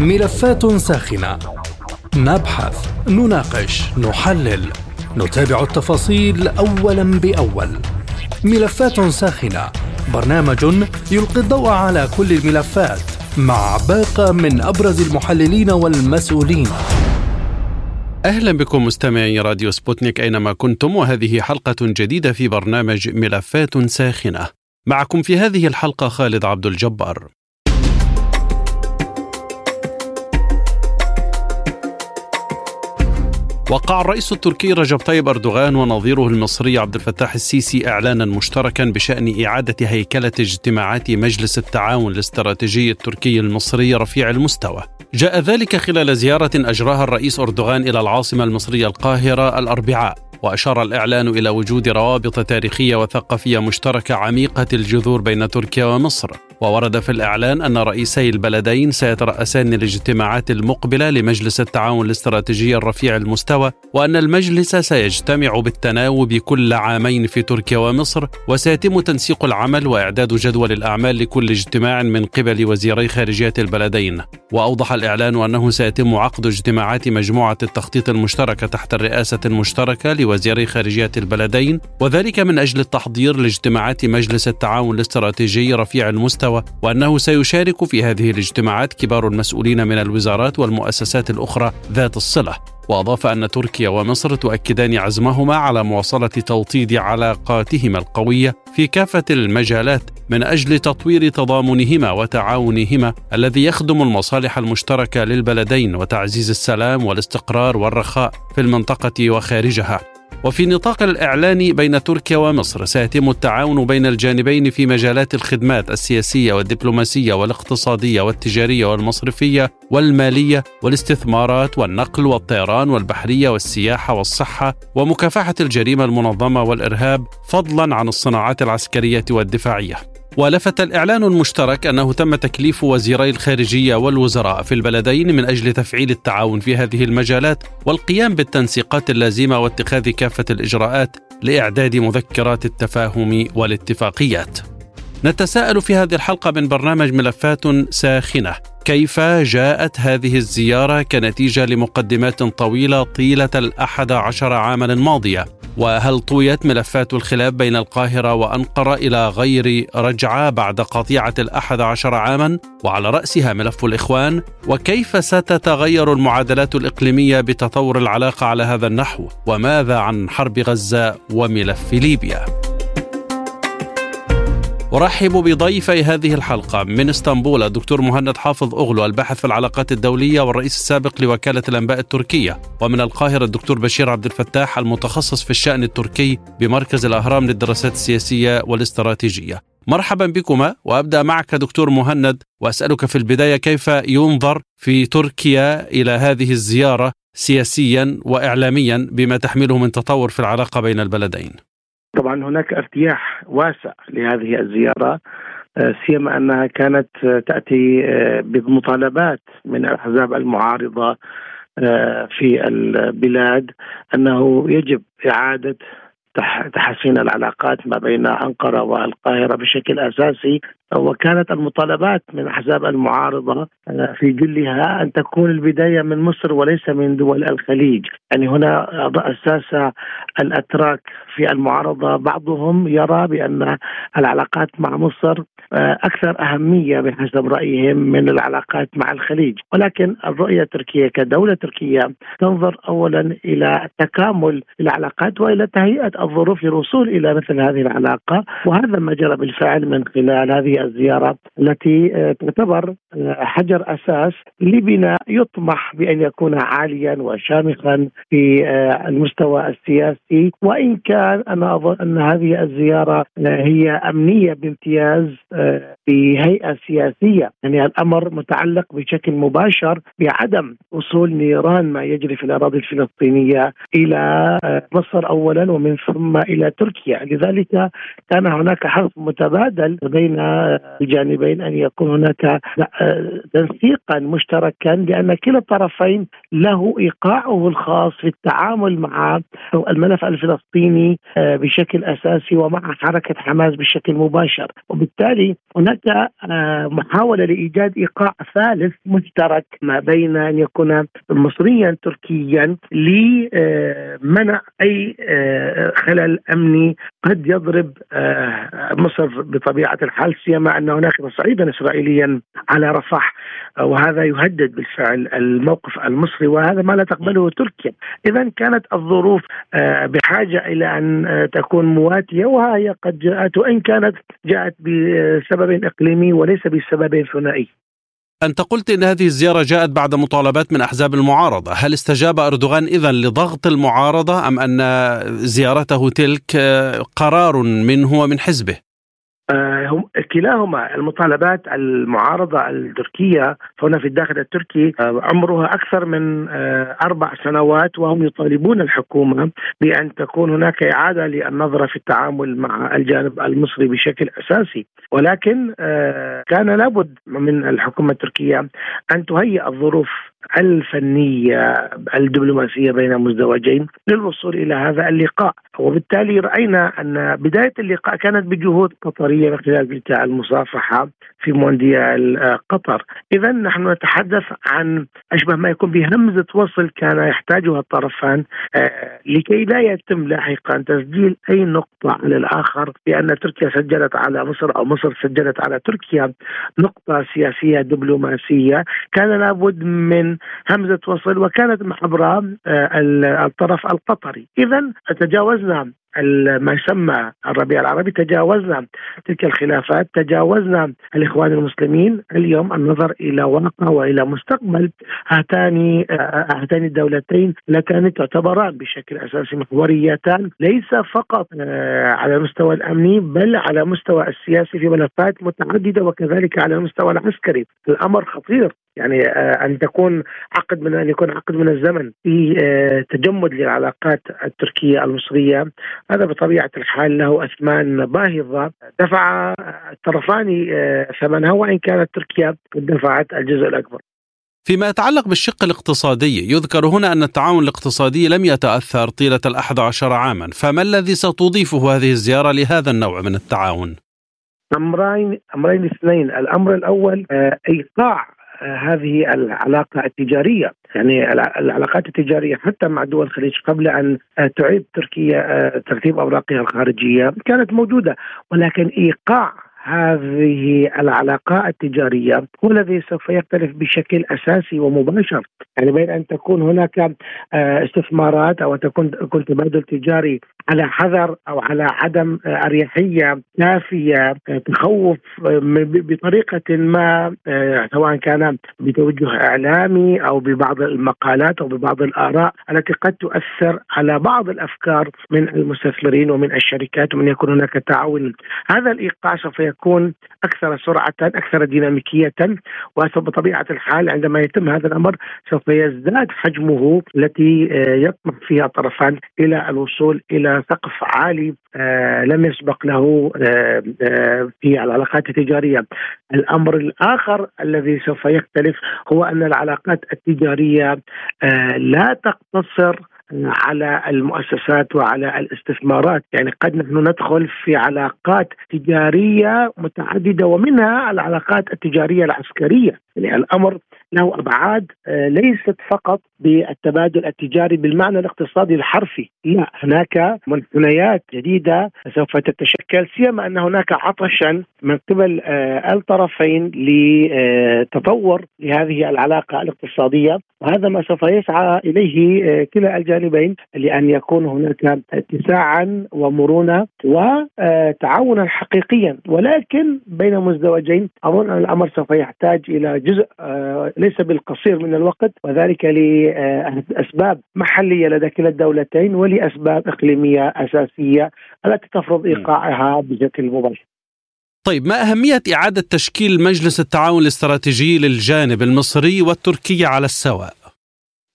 ملفات ساخنة. نبحث نناقش نحلل. نتابع التفاصيل اولا بأول. ملفات ساخنة. برنامج يلقي الضوء على كل الملفات مع باقة من أبرز المحللين والمسؤولين. أهلا بكم مستمعي راديو سبوتنيك أينما كنتم وهذه حلقة جديدة في برنامج ملفات ساخنة. معكم في هذه الحلقة خالد عبد الجبار. وقع الرئيس التركي رجب طيب أردوغان ونظيره المصري عبد الفتاح السيسي إعلانا مشتركا بشأن إعادة هيكلة اجتماعات مجلس التعاون الاستراتيجي التركي المصري رفيع المستوى. جاء ذلك خلال زيارة أجراها الرئيس أردوغان إلى العاصمة المصرية القاهرة الأربعاء وأشار الإعلان إلى وجود روابط تاريخية وثقافية مشتركة عميقة الجذور بين تركيا ومصر وورد في الإعلان أن رئيسي البلدين سيترأسان الاجتماعات المقبلة لمجلس التعاون الاستراتيجي الرفيع المستوى وأن المجلس سيجتمع بالتناوب كل عامين في تركيا ومصر وسيتم تنسيق العمل وإعداد جدول الأعمال لكل اجتماع من قبل وزيري خارجية البلدين. وأوضح الإعلان أنه سيتم عقد اجتماعات مجموعة التخطيط المشتركة تحت الرئاسة المشتركة لوزيري خارجية البلدين وذلك من أجل التحضير لاجتماعات مجلس التعاون الاستراتيجي رفيع المستوى. وأنه سيشارك في هذه الاجتماعات كبار المسؤولين من الوزارات والمؤسسات الأخرى ذات الصلة. وأضاف أن تركيا ومصر تؤكدان عزمهما على مواصلة توطيد علاقاتهما القوية في كافة المجالات من أجل تطوير تضامنهما وتعاونهما الذي يخدم المصالح المشتركة للبلدين وتعزيز السلام والاستقرار والرخاء في المنطقة وخارجها. وفي نطاق الإعلان بين تركيا ومصر سيتم التعاون بين الجانبين في مجالات الخدمات السياسية والدبلوماسية والاقتصادية والتجارية والمصرفية والمالية والاستثمارات والنقل والطيران والبحرية والسياحة والصحة ومكافحة الجريمة المنظمة والإرهاب فضلا عن الصناعات العسكرية والدفاعية. ولفت الإعلان المشترك أنه تم تكليف وزيري الخارجية والوزراء في البلدين من أجل تفعيل التعاون في هذه المجالات والقيام بالتنسيقات اللازمة واتخاذ كافة الإجراءات لإعداد مذكرات التفاهم والاتفاقيات. نتساءل في هذه الحلقة من برنامج ملفات ساخنة كيف جاءت هذه الزيارة كنتيجة لمقدمات طويلة طيلة الأحد عشر عاما الماضية وهل طويت ملفات الخلاف بين القاهرة وأنقرة إلى غير رجعة بعد قطيعة الأحد عشر عاما؟ وعلى رأسها ملف الإخوان وكيف ستتغير المعادلات الإقليمية بتطور العلاقة على هذا النحو؟ وماذا عن حرب غزة وملف ليبيا؟ أرحب بضيفي هذه الحلقة. من إسطنبول الدكتور مهند حافظ أغلو الباحث في العلاقات الدولية والرئيس السابق لوكالة الأنباء التركية. ومن القاهرة الدكتور بشير عبد الفتاح المتخصص في الشأن التركي بمركز الأهرام للدراسات السياسية والاستراتيجية. مرحبا بكما وأبدأ معك دكتور مهند وأسألك في البداية كيف ينظر في تركيا إلى هذه الزيارة سياسيا واعلاميا بما تحمله من تطور في العلاقة بين البلدين. طبعا هناك ارتياح واسع لهذه الزيارة آه، سيما أنها كانت تأتي آه، بمطالبات من الأحزاب المعارضة آه، في البلاد أنه يجب إعادة تحسين العلاقات ما بين أنقرة والقاهرة بشكل أساسي. وكانت المطالبات من أحزاب المعارضة آه، في جلها أن تكون البداية من مصر وليس من دول الخليج، يعني هنا أساس الأتراك في المعارضة. بعضهم يرى بأن العلاقات مع مصر أكثر أهمية بحسب رأيهم من العلاقات مع الخليج، ولكن الرؤية التركية كدولة تركية تنظر اولا إلى تكامل العلاقات وإلى تهيئة الظروف للوصول إلى مثل هذه العلاقة، وهذا ما جرى بالفعل من خلال هذه الزيارة التي آه، تعتبر آه، حجر أساس لبناء يطمح بأن يكون عاليا وشامخا في آه، المستوى السياسي. وإن كان أنا أظن أن هذه الزيارة هي أمنية بامتياز uh, بهيئة سياسية، يعني الأمر متعلق بشكل مباشر بعدم وصول نيران ما يجري في الأراضي الفلسطينية إلى مصر اولا ومن ثم إلى تركيا، لذلك كان هناك حرص متبادل بين الجانبين أن يكون هناك تنسيقا مشتركا لأن كلا الطرفين له إيقاعه الخاص في التعامل مع الملف الفلسطيني بشكل أساسي ومع حركة حماس بشكل مباشر، وبالتالي بالتالي هناك آه، محاولة لإيجاد إيقاع ثالث مشترك ما بين أن يكون مصريا تركيا لمنع أي خلل أمني قد يضرب مصر بطبيعة الحال سيما أن هناك تصعيدا اسرائيليا على رفح وهذا يهدد بالفعل الموقف المصري وهذا ما لا تقبله تركيا. اذا كانت الظروف بحاجة إلى أن تكون مواتية وهي قد جاءت وإن كانت جاءت بسبب اقليمي وليس بسبب ثنائي. أنت قلت أن هذه الزيارة جاءت بعد مطالبات من أحزاب المعارضة. هل استجاب أردوغان إذا لضغط المعارضة أم أن زيارته تلك قرار منه ومن حزبه؟ كلاهما المطالبات المعارضة التركية هنا في الداخل التركي آه، عمرها أكثر من آه، أربع سنوات وهم يطالبون الحكومة بأن تكون هناك إعادة للنظرة في التعامل مع الجانب المصري بشكل أساسي. ولكن كان لابد من الحكومة التركية أن تهيئ الظروف الفنية الدبلوماسية بين مزدوجين للوصول إلى هذا اللقاء. وبالتالي رأينا أن بداية اللقاء كانت بجهود قطرية من خلال المصافحة في مونديال قطر. إذا نحن نتحدث عن أشبه ما يكون بهمزه وصل كان يحتاجها الطرفان آه، لكي لا يتم لاحقا تسجيل أي نقطة على الآخر بان تركيا سجلت على مصر أو مصر سجلت على تركيا نقطة سياسية دبلوماسية. كان لابد من همزة وصل وكانت عبر آه، الطرف القطري. اذا تجاوزنا ما يسمى الربيع العربي تجاوزنا تلك الخلافات تجاوزنا الإخوان المسلمين. اليوم النظر إلى واقع وإلى مستقبل هاتان هاتان الدولتين اللتان تعتبران بشكل أساسي محوريتان ليس فقط آه، على المستوى الأمني بل على المستوى السياسي في ملفات متعددة وكذلك على المستوى العسكري. الأمر خطير. يعني آه، أن تكون عقد من أن يكون عقد من الزمن في آه، تجمد للعلاقات التركية المصرية هذا بطبيعة الحال له أثمان باهظة دفع الطرفان آه، ثمنها وإن كانت تركيا دفعت الجزء الأكبر. فيما يتعلق بالشق الاقتصادي يذكر هنا أن التعاون الاقتصادي لم يتأثر طيلة الأحد عشر عاما فما الذي ستضيفه هذه الزيارة لهذا النوع من التعاون؟ أمرين أمرين اثنين الأمر الأول إيقاع هذه العلاقة التجارية يعني العلاقات التجارية حتى مع دول الخليج قبل أن تعيد تركيا ترتيب أوراقها الخارجية كانت موجودة ولكن إيقاع هذه العلاقات التجارية هو الذي سوف يختلف بشكل أساسي ومباشر. يعني بين أن تكون هناك آه، استثمارات ان تكون كل تبادل تجاري على حذر أو على عدم أريحية كافية آه، تخوف آه، بطريقة ما سواء كان بتوجه إعلامي أو ببعض المقالات أو ببعض الآراء التي قد تؤثر على بعض الأفكار من المستثمرين ومن الشركات ومن يكون هناك تعاون. هذا الإيقاع سوف يكون أكثر سرعة أكثر ديناميكية وبطبيعه الحال عندما يتم هذا الأمر سوف يزداد حجمه التي آه، يطمح فيها الطرفان إلى الوصول إلى سقف عالي آه، لم يسبق له آه، في العلاقات التجارية. الأمر الآخر الذي سوف يختلف هو أن العلاقات التجارية لا تقتصر على المؤسسات وعلى الاستثمارات. يعني قد نحن ندخل في علاقات تجارية متعددة ومنها العلاقات التجارية العسكرية. يعني الأمر له أبعاد آه، ليست فقط بالتبادل التجاري بالمعنى الاقتصادي الحرفي، لا هناك منحنيات جديدة سوف تتشكل سيما أن هناك عطشا من قبل آه، الطرفين لتطور لهذه العلاقة الاقتصادية. وهذا ما سوف يسعى إليه آه، كلا الجانبين لأن يكون هناك اتساعا ومرونة وتعاونا حقيقيا. ولكن بين مزدوجين أظن أن الأمر سوف يحتاج إلى جزء ليس بالقصير من الوقت وذلك لأسباب محلية لدى كلا الدولتين ولأسباب إقليمية أساسية التي تفرض إيقاعها بشكل مباشر. طيب ما أهمية إعادة تشكيل مجلس التعاون الاستراتيجي للجانب المصري والتركي على السواء؟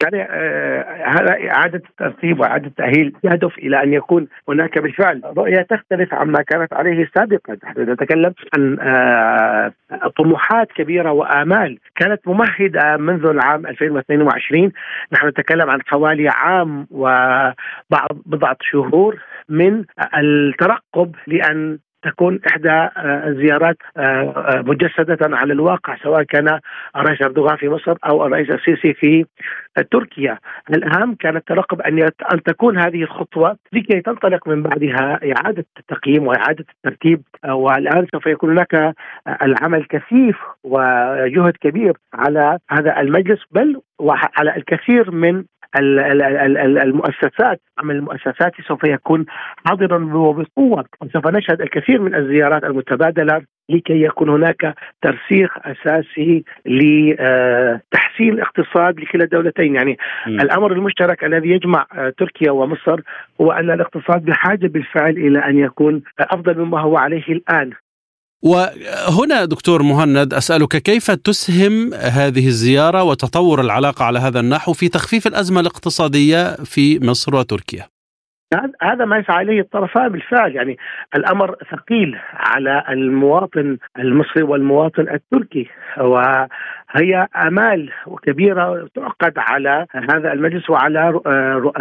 يعني آه هذا إعادة الترتيب وإعادة التأهيل يهدف إلى أن يكون هناك بالفعل رؤية تختلف عما كانت عليه سابقا، نحن نتكلم عن آه طموحات كبيرة وآمال كانت ممهدة منذ العام 2022 نحن نتكلم عن حوالي عام وبعض بضعة شهور من الترقب لأن تكون إحدى الزيارات مجسدة على الواقع سواء كان الرئيس أردوغان في مصر أو الرئيس السيسي في تركيا. الأهم كان الترقب أن أن تكون هذه الخطوة لكي تنطلق من بعدها إعادة التقييم وإعادة الترتيب والآن سوف يكون هناك العمل كثيف وجهد كبير على هذا المجلس بل وعلى الكثير من المؤسسات عمل المؤسسات سوف يكون حاضرا وبقوة؟ وسوف نشهد الكثير من الزيارات المتبادلة لكي يكون هناك ترسيخ أساسي لتحسين الاقتصاد لكلا الدولتين يعني م. الأمر المشترك الذي يجمع آه، تركيا ومصر هو أن الاقتصاد بحاجة بالفعل إلى أن يكون أفضل مما هو عليه الآن. وهنا دكتور مهند أسألك كيف تسهم هذه الزيارة وتطور العلاقة على هذا النحو في تخفيف الأزمة الاقتصادية في مصر وتركيا؟ هذا ما يسعى إليه الطرفان بالفعل. يعني الأمر ثقيل على المواطن المصري والمواطن التركي وهي آمال كبيرة تعقد على هذا المجلس وعلى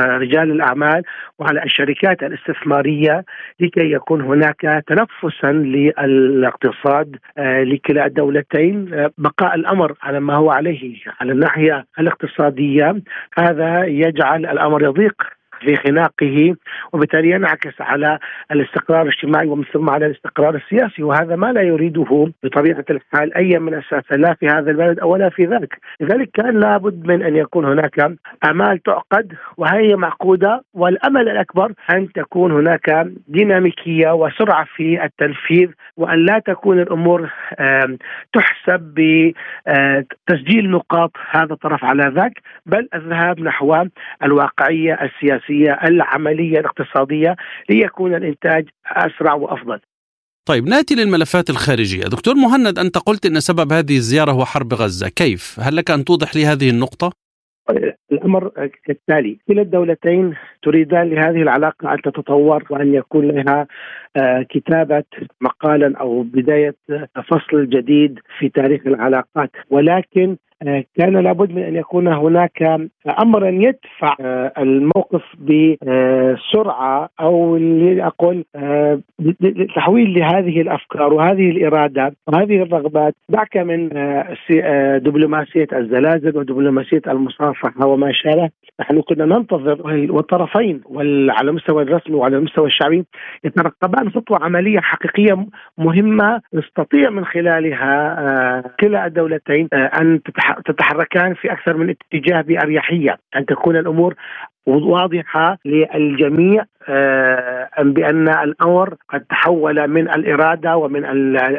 رجال الأعمال وعلى الشركات الاستثمارية لكي يكون هناك تنفسا للاقتصاد لكلا الدولتين. بقاء الأمر على ما هو عليه على الناحية الاقتصادية هذا يجعل الأمر يضيق. في خناقه وبالتالي ينعكس على الاستقرار الاجتماعي ومن ثم على الاستقرار السياسي وهذا ما لا يريده بطبيعة الحال أي من الساسة لا في هذا البلد ولا في ذاك، لذلك كان لابد من أن يكون هناك آمال تعقد وهي معقودة والأمل الأكبر أن تكون هناك ديناميكية وسرعة في التنفيذ وأن لا تكون الأمور تحسب بتسجيل نقاط هذا الطرف على ذاك بل الذهاب نحو الواقعية السياسية. السياسية العملية الاقتصادية ليكون الإنتاج أسرع وأفضل. طيب نأتي للملفات الخارجية، دكتور مهند أنت قلت إن سبب هذه الزيارة هو حرب غزة، كيف؟ هل لك أن توضح لي هذه النقطة؟ الأمر كالتالي كلا الدولتين تريدان لهذه العلاقة أن تتطور وأن يكون لها آه، كتابة مقالا أو بداية فصل جديد في تاريخ العلاقات ولكن كان لابد من أن يكون هناك امرا يدفع آه، الموقف بسرعة أو أقول تحويل لهذه الأفكار وهذه الإرادة وهذه الرغبات. دعك من دبلوماسية الزلازل ودبلوماسية المصافحة وما شابه نحن كنا ننتظر والطرفين وعلى المستوى الرسمي وعلى المستوى الشعبي يترقبان خطوة عملية حقيقية مهمة نستطيع من خلالها آه، كلا الدولتين آه، أن تتحركان في أكثر من اتجاه بأريحية، أن تكون الأمور واضحة للجميع آه، بأن الأمر قد تحول من الإرادة ومن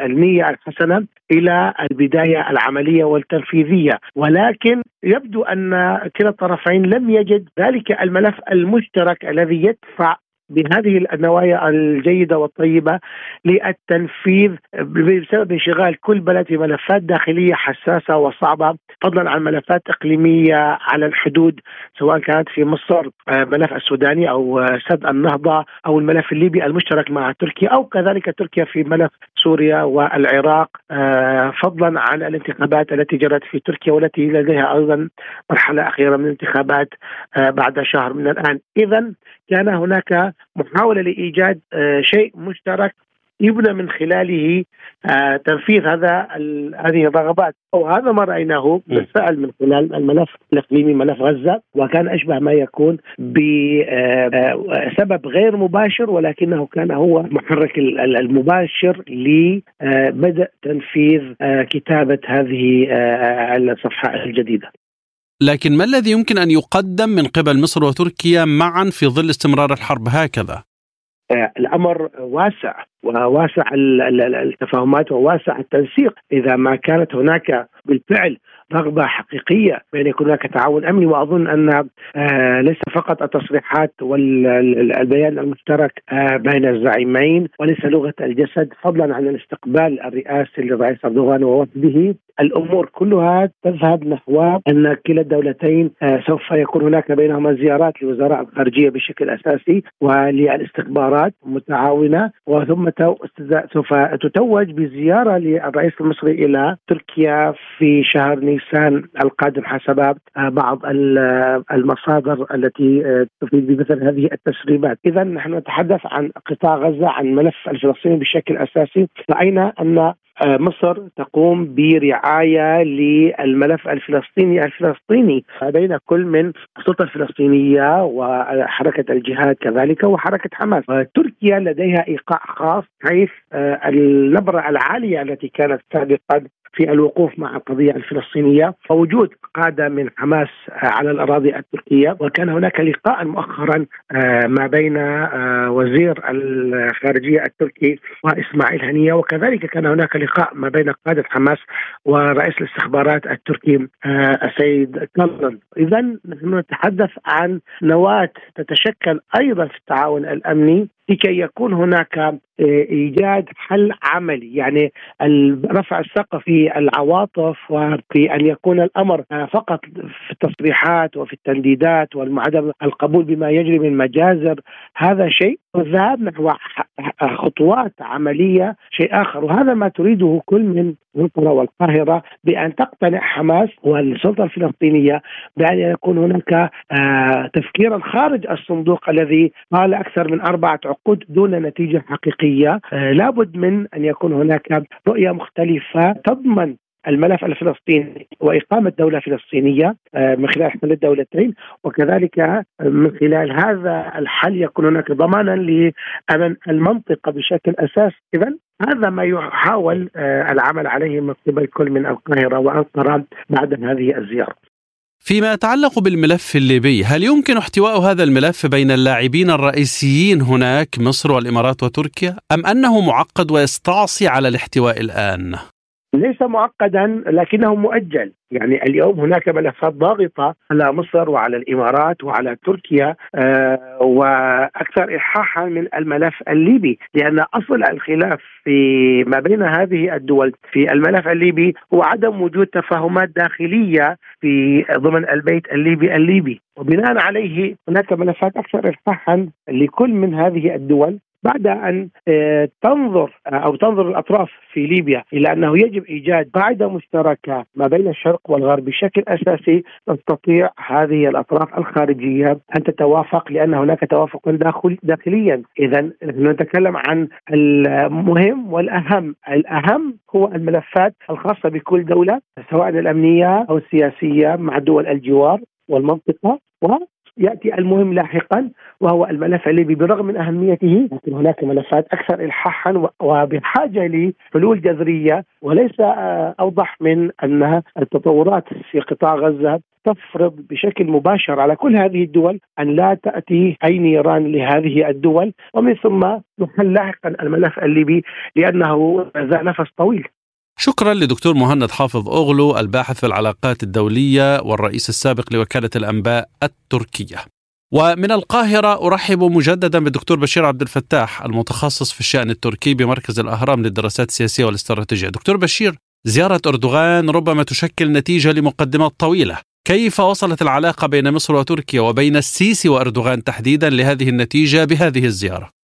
النية الحسنة إلى البداية العملية والتنفيذية. ولكن يبدو أن كلا الطرفين لم يجد ذلك الملف المشترك الذي يدفع بهذه النوايا الجيدة والطيبة للتنفيذ بسبب انشغال كل بلد في ملفات داخلية حساسة وصعبة فضلا عن ملفات إقليمية على الحدود سواء كانت في مصر آه، ملف السوداني أو سد النهضة أو الملف الليبي المشترك مع تركيا أو كذلك تركيا في ملف سوريا والعراق. آه، فضلا عن الانتخابات التي جرت في تركيا والتي لديها أيضا مرحلة أخيرة من الانتخابات آه، بعد شهر من الآن. اذا كان هناك محاولة لإيجاد آه، شيء مشترك يبنى من خلاله آه، تنفيذ هذا هذه الرغبات أو هذا ما رأيناه بالفعل من خلال الملف الإقليمي ملف غزة وكان أشبه ما يكون بسبب آه، غير مباشر ولكنه كان هو محرك المباشر لبدء تنفيذ كتابة هذه الصفحة الجديدة. لكن ما الذي يمكن أن يقدم من قبل مصر وتركيا معا في ظل استمرار الحرب هكذا؟ آه، الأمر واسع وواسع التفاهمات وواسع التنسيق. إذا ما كانت هناك بالفعل رغبة حقيقية بأن يكون هناك تعاون أمني وأظن أن آه، ليس فقط التصريحات والبيان المشترك آه، بين الزعيمين وليس لغة الجسد فضلا عن الاستقبال الرئاسي للرئيس أردوغان ووفده. الأمور كلها تذهب نحو أن كلا الدولتين آه، سوف يكون هناك بينهما زيارات لوزراء الخارجية بشكل أساسي وللاستخبارات متعاونة وثم سوف تتوج بزيارة للرئيس المصري إلى تركيا في شهر نيسان القادم حسب بعض المصادر التي تفيد بمثل هذه التسريبات، اذا نحن نتحدث عن قطاع غزة عن ملف الفلسطيني بشكل أساسي، رأينا أن آه، مصر تقوم برعاية للملف الفلسطيني الفلسطيني بين كل من السلطة الفلسطينية وحركة الجهاد كذلك وحركة حماس. تركيا لديها إيقاع خاص حيث آه، النبرة العالية التي كانت سابقا في الوقوف مع القضية الفلسطينية. ووجود قادة من حماس على الأراضي التركية. وكان هناك لقاء مؤخرا آه، ما بين آه، وزير الخارجية التركي وإسماعيل هنية. وكذلك كان هناك لقاء ما بين قادة حماس ورئيس الاستخبارات التركي آه، السيد كلن اذا نحن نتحدث عن نواة تتشكل أيضا في التعاون الأمني. لكي يكون هناك آه، إيجاد حل عملي. يعني رفع السقف في العواطف وفي أن يكون الأمر فقط في التصريحات وفي التنديدات والعدم القبول بما يجري من مجازر هذا شيء والذهاب نحو خطوات عملية شيء آخر. وهذا ما تريده كل من انقره والقاهرة بأن تقتنع حماس والسلطة الفلسطينية بأن يكون هناك آه، تفكيرا خارج الصندوق الذي قال أكثر من أربعة عقود دون نتيجة حقيقية. آه، لابد من أن يكون هناك رؤية مختلفة تضمن الملف الفلسطيني وإقامة دولة فلسطينية آه، من خلال حل الدولتين وكذلك من خلال هذا الحل يكون هناك ضمانا لأمن المنطقة بشكل أساس اذا هذا ما يحاول آه، العمل عليه من قبل كل من القاهرة وانقره بعد هذه الزيارة. فيما يتعلق بالملف الليبي هل يمكن احتواء هذا الملف بين اللاعبين الرئيسيين هناك مصر والإمارات وتركيا أم أنه معقد ويستعصي على الاحتواء الآن ليس معقدا لكنه مؤجل. يعني اليوم هناك ملفات ضاغطة على مصر وعلى الإمارات وعلى تركيا آه وأكثر إلحاحا من الملف الليبي لأن أصل الخلاف في ما بين هذه الدول في الملف الليبي هو عدم وجود تفاهمات داخلية في ضمن البيت الليبي الليبي. وبناء عليه هناك ملفات أكثر إلحاحا لكل من هذه الدول. بعد أن آه، تنظر آه، أو تنظر الأطراف في ليبيا إلى أنه يجب إيجاد قاعدة مشتركة ما بين الشرق والغرب بشكل أساسي تستطيع هذه الأطراف الخارجية أن تتوافق لأن هناك توافقا داخل داخليا، اذا نتكلم عن المهم والأهم، الأهم هو الملفات الخاصة بكل دولة سواء الأمنية أو السياسية مع دول الجوار والمنطقة يأتي المهم لاحقا وهو الملف الليبي برغم من أهميته لكن هناك ملفات أكثر الحاحا وبحاجة لحلول جذرية وليس آه، أوضح من أن التطورات في قطاع غزة تفرض بشكل مباشر على كل هذه الدول أن لا تأتي أي نيران لهذه الدول ومن ثم نحل لاحقا الملف الليبي لأنه ذا نفس طويل. شكرا لدكتور مهند حافظ أوغلو الباحث في العلاقات الدولية والرئيس السابق لوكالة الأنباء التركية. ومن القاهرة أرحب مجددا بالدكتور بشير عبد الفتاح المتخصص في الشأن التركي بمركز الأهرام للدراسات السياسية والاستراتيجية. دكتور بشير زيارة أردوغان ربما تشكل نتيجة لمقدمات طويلة. كيف وصلت العلاقة بين مصر وتركيا وبين السيسي وأردوغان تحديدا لهذه النتيجة بهذه الزيارة؟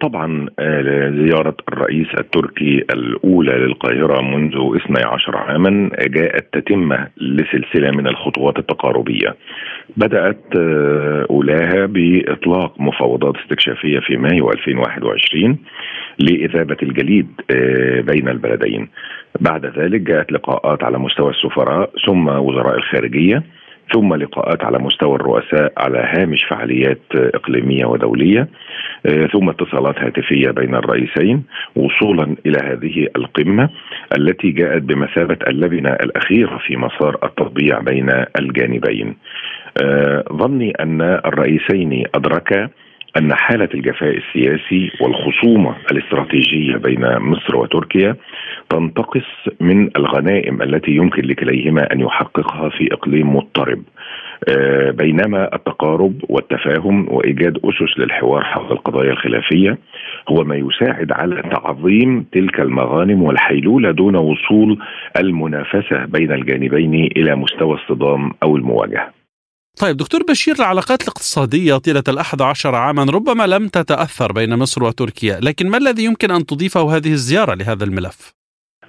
طبعا آه، زيارة الرئيس التركي الأولى للقاهرة منذ 12 عاما جاءت تتمة لسلسلة من الخطوات التقاربية. بدأت آه، أولاها بإطلاق مفاوضات استكشافية في مايو 2021 لإذابة الجليد بين البلدين. بعد ذلك جاءت لقاءات على مستوى السفراء ثم وزراء الخارجية. ثم لقاءات على مستوى الرؤساء على هامش فعاليات إقليمية ودولية آه، ثم اتصالات هاتفية بين الرئيسين وصولا إلى هذه القمة التي جاءت بمثابة اللبنة الأخيرة في مسار التطبيع بين الجانبين. آه، ظني أن الرئيسين أدركا أن حالة الجفاء السياسي والخصومة الاستراتيجية بين مصر وتركيا تنتقص من الغنائم التي يمكن لكليهما أن يحققها في إقليم مضطرب. آه، بينما التقارب والتفاهم وإيجاد أسس للحوار حول القضايا الخلافية هو ما يساعد على تعظيم تلك المغانم والحيلولة دون وصول المنافسة بين الجانبين إلى مستوى الصدام أو المواجهة. طيب دكتور بشير العلاقات الاقتصادية طيلة الأحد عشر عاما ربما لم تتأثر بين مصر وتركيا لكن ما الذي يمكن أن تضيفه هذه الزيارة لهذا الملف؟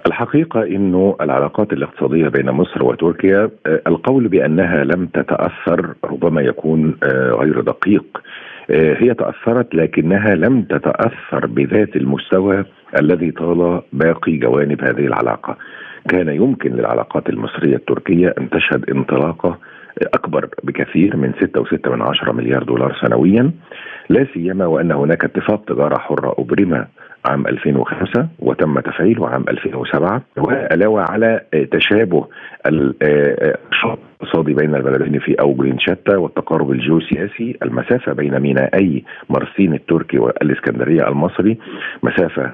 الحقيقة أنه العلاقات الاقتصادية بين مصر وتركيا آه، القول بأنها لم تتأثر ربما يكون آه، غير دقيق آه، هي تأثرت لكنها لم تتأثر بذات المستوى الذي طال باقي جوانب هذه العلاقة كان يمكن للعلاقات المصرية التركية أن تشهد انطلاقة أكبر بكثير من 6.6 من عشرة مليار دولار سنويا. لا سيما وأن هناك اتفاق تجارة حرة أبرم عام 2005 وتم تفعيله عام 2007 وعلاوة على تشابه النشاط الاقتصادي بين البلدين في اوجه شتى والتقارب الجيوسياسي المسافة بين مينائي مرسين التركي والإسكندرية المصري مسافة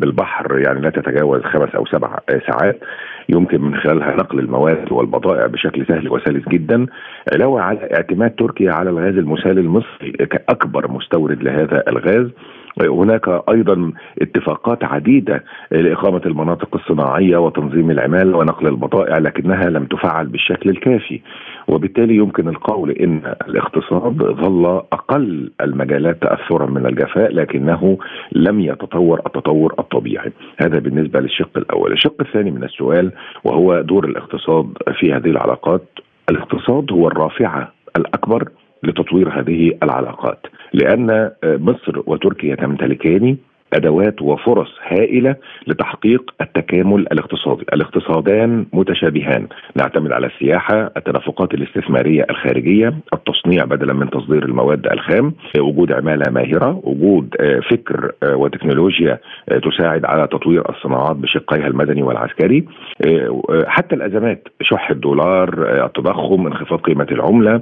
بالبحر يعني لا تتجاوز خمس أو سبع ساعات. يمكن من خلالها نقل المواد والبضائع بشكل سهل وسلس جدا. علاوة على اعتماد تركيا على الغاز المسال المصري كأكبر مستورد لهذا الغاز. هناك أيضا اتفاقات عديدة لإقامة المناطق الصناعية وتنظيم العماله ونقل البضائع لكنها لم تفعل بالشكل الكافي. وبالتالي يمكن القول إن الاقتصاد ظل أقل المجالات تاثرا من الجفاء لكنه لم يتطور التطور الطبيعي. هذا بالنسبة للشق الأول. الشق الثاني من السؤال وهو دور الاقتصاد في هذه العلاقات. الاقتصاد هو الرافعة الأكبر لتطوير هذه العلاقات. لأن مصر وتركيا تمتلكان أدوات وفرص هائلة لتحقيق التكامل الاقتصادي، الاقتصادان متشابهان، نعتمد على السياحه، التدفقات الاستثمارية الخارجية، التصنيع بدلا من تصدير المواد الخام، وجود عمالة ماهرة، وجود آه، فكر آه، وتكنولوجيا آه، تساعد على تطوير الصناعات بشقيها المدني والعسكري، حتى الأزمات، شح الدولار، التضخم، انخفاض قيمة العملة،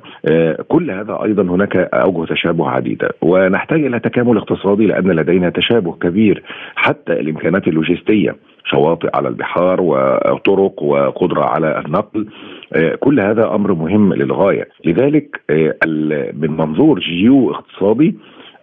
كل هذا أيضا هناك أوجه تشابه عديده، ونحتاج إلى تكامل اقتصادي لأن لدينا تشابه كبير حتى الإمكانات اللوجستية شواطئ على البحار وطرق وقدرة على النقل آه، كل هذا أمر مهم للغاية. لذلك آه، من منظور جيو اقتصادي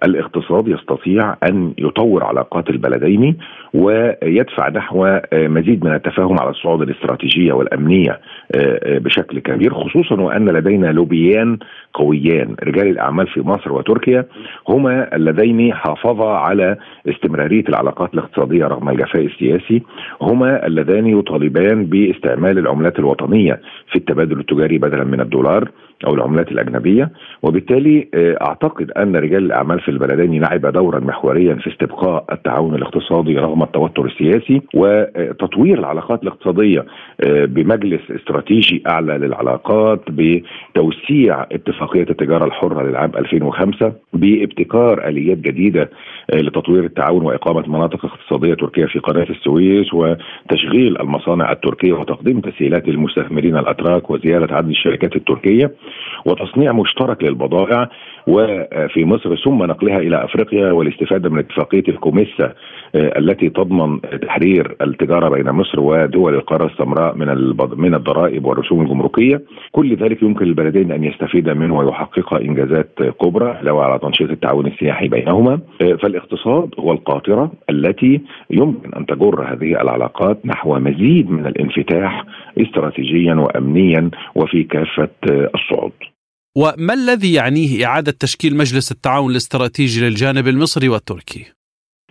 الاقتصاد يستطيع أن يطور علاقات البلدين ويدفع نحو آه، مزيد من التفاهم على الصعود الاستراتيجية والأمنية آه، آه، بشكل كبير خصوصا وأن لدينا لوبيان قويان رجال الأعمال في مصر وتركيا هما اللذين حافظا على استمرارية العلاقات الاقتصادية رغم الجفاء السياسي هما اللذان يطالبان باستعمال العملات الوطنية في التبادل التجاري بدلا من الدولار أو العملات الأجنبية وبالتالي أعتقد أن رجال الأعمال في البلدين لعب دورا محوريا في استبقاء التعاون الاقتصادي رغم التوتر السياسي وتطوير العلاقات الاقتصادية آه، بمجلس استراتيجي أعلى للعلاقات بتوسيع اتفاقية التجارة الحرة للعام 2005 بابتكار آليات جديدة آه، لتطوير التعاون وإقامة مناطق اقتصادية تركية في قناة السويس وتشغيل المصانع التركية وتقديم تسهيلات للمستثمرين الأتراك وزيادة عدد الشركات التركية وتصنيع مشترك للبضائع وفي مصر ثم نقلها إلى أفريقيا والاستفادة من اتفاقية الكوميسا آه، التي تضمن تحرير التجارة بين مصر ودول القارة السمراء من من الضرائب والرسوم الجمركية، كل ذلك يمكن للبلدين أن يستفيدا منه ويحقق إنجازات كبرى لو على تنشيط التعاون السياحي بينهما، آه، فالاقتصاد هو القاطره التي يمكن أن تجر هذه العلاقات نحو مزيد من الانفتاح استراتيجيا وامنيا وفي كافة آه، الصعود. وما الذي يعنيه إعادة تشكيل مجلس التعاون الاستراتيجي للجانب المصري والتركي؟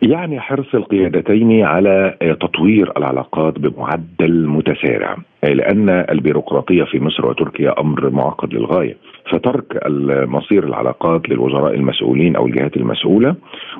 يعني حرص القيادتين على تطوير العلاقات بمعدل متسارع لأن البيروقراطية في مصر وتركيا أمر معقد للغاية فترك مصير العلاقات للوزراء المسؤولين أو الجهات المسؤولة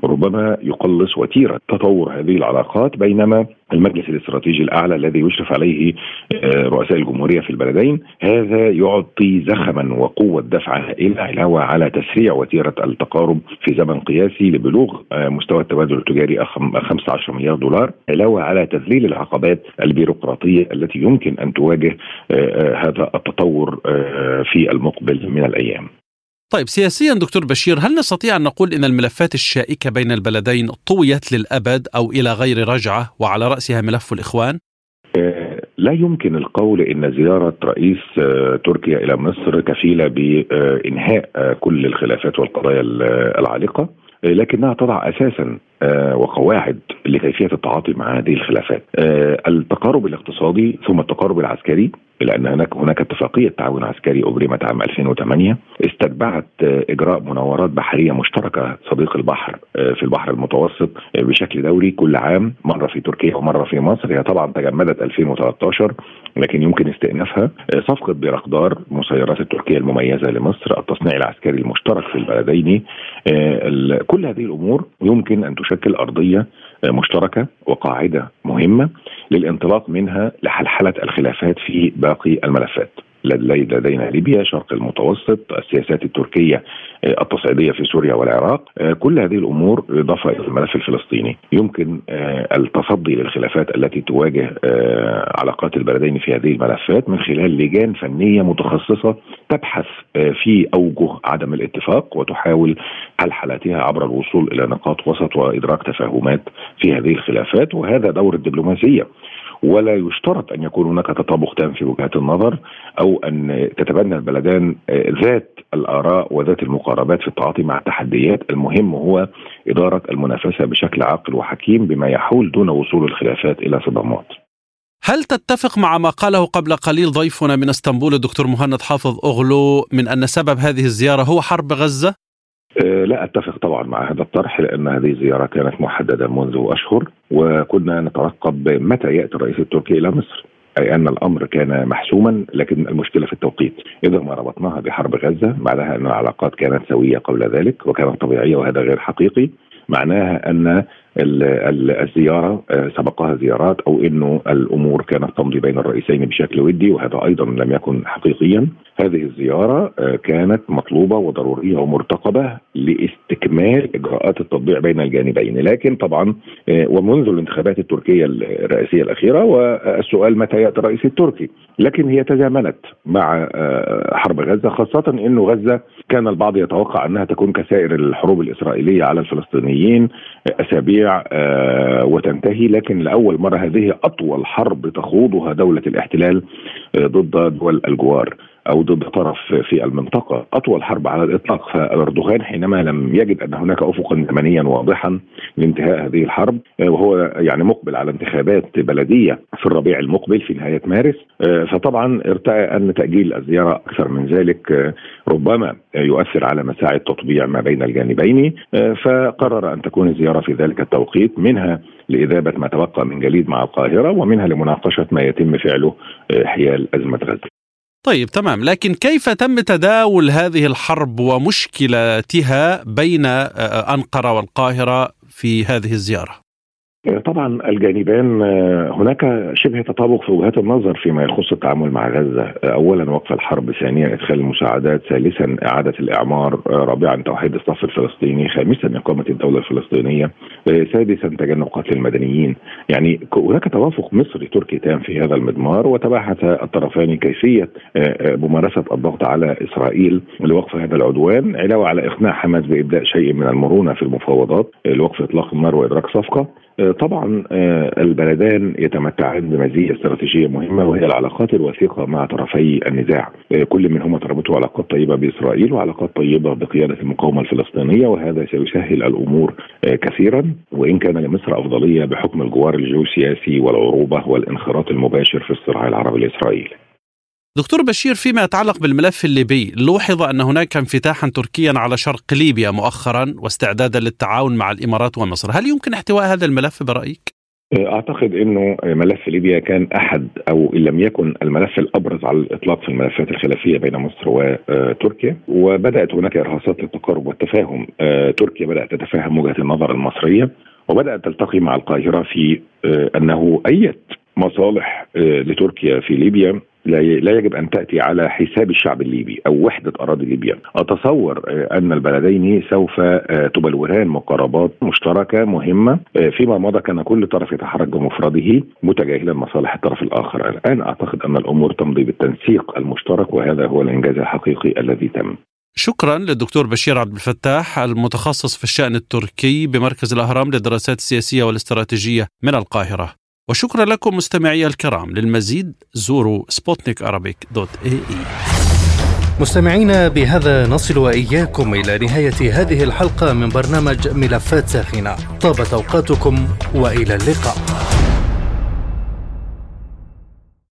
ربما يقلص وتيرة تطور هذه العلاقات بينما المجلس الاستراتيجي الأعلى الذي يشرف عليه آه، رؤساء الجمهورية في البلدين هذا يعطي زخما وقوة دفع هائله علاوه على تسريع وتيرة التقارب في زمن قياسي لبلوغ آه، مستوى التبادل التجاري 15 مليار دولار علاوه على تذليل العقبات البيروقراطية التي يمكن أن تواجه آه، هذا التطور في المقبل من الأيام. طيب سياسيا دكتور بشير هل نستطيع أن نقول إن الملفات الشائكة بين البلدين طويت للأبد أو إلى غير رجعة وعلى رأسها ملف الإخوان؟ آه، لا يمكن القول إن زيارة رئيس آه، تركيا إلى مصر كفيلة بإنهاء آه، كل الخلافات والقضايا العالقة لكنها تضع أساسا وقواعد لكيفية التعاطي مع هذه الخلافات. التقارب الاقتصادي ثم التقارب العسكري لأن هناك هناك اتفاقية تعاون عسكري أبرمت عام 2008 استتبعت إجراء مناورات بحرية مشتركة صديق البحر في البحر المتوسط بشكل دوري كل عام مرة في تركيا ومرة في مصر هي طبعا تجمدت 2013 لكن يمكن استئنافها صفقة بيرقدار مسيرات التركيه المميزة لمصر التصنيع العسكري المشترك في البلدين كل هذه الأمور يمكن أن تشكل أرضية مشتركة وقاعدة مهمة للانطلاق منها لحلحلة الخلافات في باقي الملفات. لدينا ليبيا شرق المتوسط السياسات التركية آه، التصعيدية في سوريا والعراق آه، كل هذه الأمور إضافة إلى الملف الفلسطيني. يمكن آه، التصدي للخلافات التي تواجه علاقات البلدين في هذه الملفات من خلال لجان فنية متخصصة تبحث في أوجه عدم الاتفاق وتحاول حل حالاتها عبر الوصول إلى نقاط وسط وإدراك تفاهمات في هذه الخلافات وهذا دور الدبلوماسية. ولا يشترط أن يكون هناك تطابق تام في وجهات النظر أو أن تتبنى البلدان ذات الآراء وذات المقاربات في التعاطي مع التحديات، المهم هو إدارة المنافسة بشكل عاقل وحكيم بما يحول دون وصول الخلافات إلى صدامات. هل تتفق مع ما قاله قبل قليل ضيفنا من إسطنبول الدكتور مهند حافظ أغلو من أن سبب هذه الزيارة هو حرب غزة؟ آه، لا أتفق طبعا مع هذا الطرح لأن هذه الزيارة كانت محددة منذ أشهر وكنا نترقب متى يأتي الرئيس التركي إلى مصر. أي أن الأمر كان محسوما لكن المشكلة في التوقيت. إذا ما ربطناها بحرب غزة معناها أن العلاقات كانت سوية قبل ذلك وكانت طبيعية وهذا غير حقيقي. معناها أن الزيارة آه، سبقها زيارات أو إنه الأمور كانت تمضي بين الرئيسين بشكل ودي وهذا أيضا لم يكن حقيقيا. هذه الزيارة آه، كانت مطلوبة وضرورية ومرتقبة لاستكمال إجراءات التطبيع بين الجانبين. لكن طبعا آه، ومنذ الانتخابات التركية الرئاسيه الأخيرة والسؤال متى يأتي الرئيس التركي؟ لكن هي تزامنت مع حرب غزة خاصة انه غزة كان البعض يتوقع أنها تكون كسائر الحروب الإسرائيلية على الفلسطينيين أسابيع آه، وتنتهي. لكن لأول مرة هذه أطول حرب تخوضها دولة الاحتلال آه، ضد دول الجوار. أو ضد طرف في المنطقة. أطول حرب على الإطلاق فأردوغان حينما لم يجد أن هناك افقا زمنيا واضحا لانتهاء هذه الحرب آه، وهو يعني مقبل على انتخابات بلدية في الربيع المقبل في نهاية مارس آه، فطبعا ارتأى أن تأجيل الزيارة أكثر من ذلك آه، ربما يؤثر على مساعي التطبيع ما بين الجانبين فقرر أن تكون الزيارة في ذلك التوقيت منها لإذابة ما تبقى من جليد مع القاهرة ومنها لمناقشة ما يتم فعله حيال أزمة غزة. طيب تمام لكن كيف تم تداول هذه الحرب ومشكلتها بين آه، أنقرة والقاهرة في هذه الزيارة؟ طبعا الجانبان آه، هناك شبه تطابق في وجهات النظر فيما يخص التعامل مع غزة، آه، اولا وقف الحرب، ثانيا إدخال المساعدات، ثالثا إعادة الإعمار، آه، رابعا توحيد الصف الفلسطيني، خامسا إقامة الدولة الفلسطينية، سادسا تجنب قتل المدنيين، يعني هناك توافق مصري تركي تام في هذا المضمار وتباحث الطرفان كيفية ممارسة الضغط على إسرائيل لوقف هذا العدوان، علاوة على إقناع حماس بإبداء شيء من المرونة في المفاوضات لوقف إطلاق النار وادراك صفقة، طبعا آه، البلدان يتمتعان بمزيه استراتيجية مهمة وهي العلاقات الوثيقة مع طرفي النزاع. آه، كل منهما تربطه علاقات طيبة بإسرائيل وعلاقات طيبة بقيادة المقاومة الفلسطينية وهذا سيسهل الأمور آه، كثيرا. وإن كان لمصر أفضلية بحكم الجوار الجيوسياسي والعروبة والانخراط المباشر في الصراع العربي الاسرائيلي دكتور بشير فيما يتعلق بالملف الليبي لوحظ أن هناك انفتاحا تركيا على شرق ليبيا مؤخرا واستعدادا للتعاون مع الإمارات ومصر هل يمكن احتواء هذا الملف برأيك؟ أعتقد إنه ملف ليبيا كان أحد أو إن لم يكن الملف الأبرز على الإطلاق في الملفات الخلافية بين مصر وتركيا وبدأت هناك إرهاصات للتقارب والتفاهم تركيا بدأت تتفهم وجهة النظر المصرية وبدأت تلتقي مع القاهرة في أنه اي مصالح لتركيا في ليبيا لا يجب أن تأتي على حساب الشعب الليبي أو وحدة أراضي ليبيا. أتصور آه، أن البلدين سوف آه، تبلوران مقاربات مشتركة مهمة آه، فيما مضى كان كل طرف يتحرك بمفرده متجاهلا مصالح الطرف الآخر، الآن أعتقد أن الأمور تمضي بالتنسيق المشترك وهذا هو الإنجاز الحقيقي الذي تم. شكرا للدكتور بشير عبد الفتاح المتخصص في الشأن التركي بمركز الأهرام للدراسات السياسية والاستراتيجية من القاهرة وشكرا لكم مستمعي الكرام. للمزيد زوروا سبوتنيك dot ae مستمعينا بهذا نصل وإياكم إلى نهاية هذه الحلقة من برنامج ملفات ساخنة. طابت أوقاتكم وإلى اللقاء.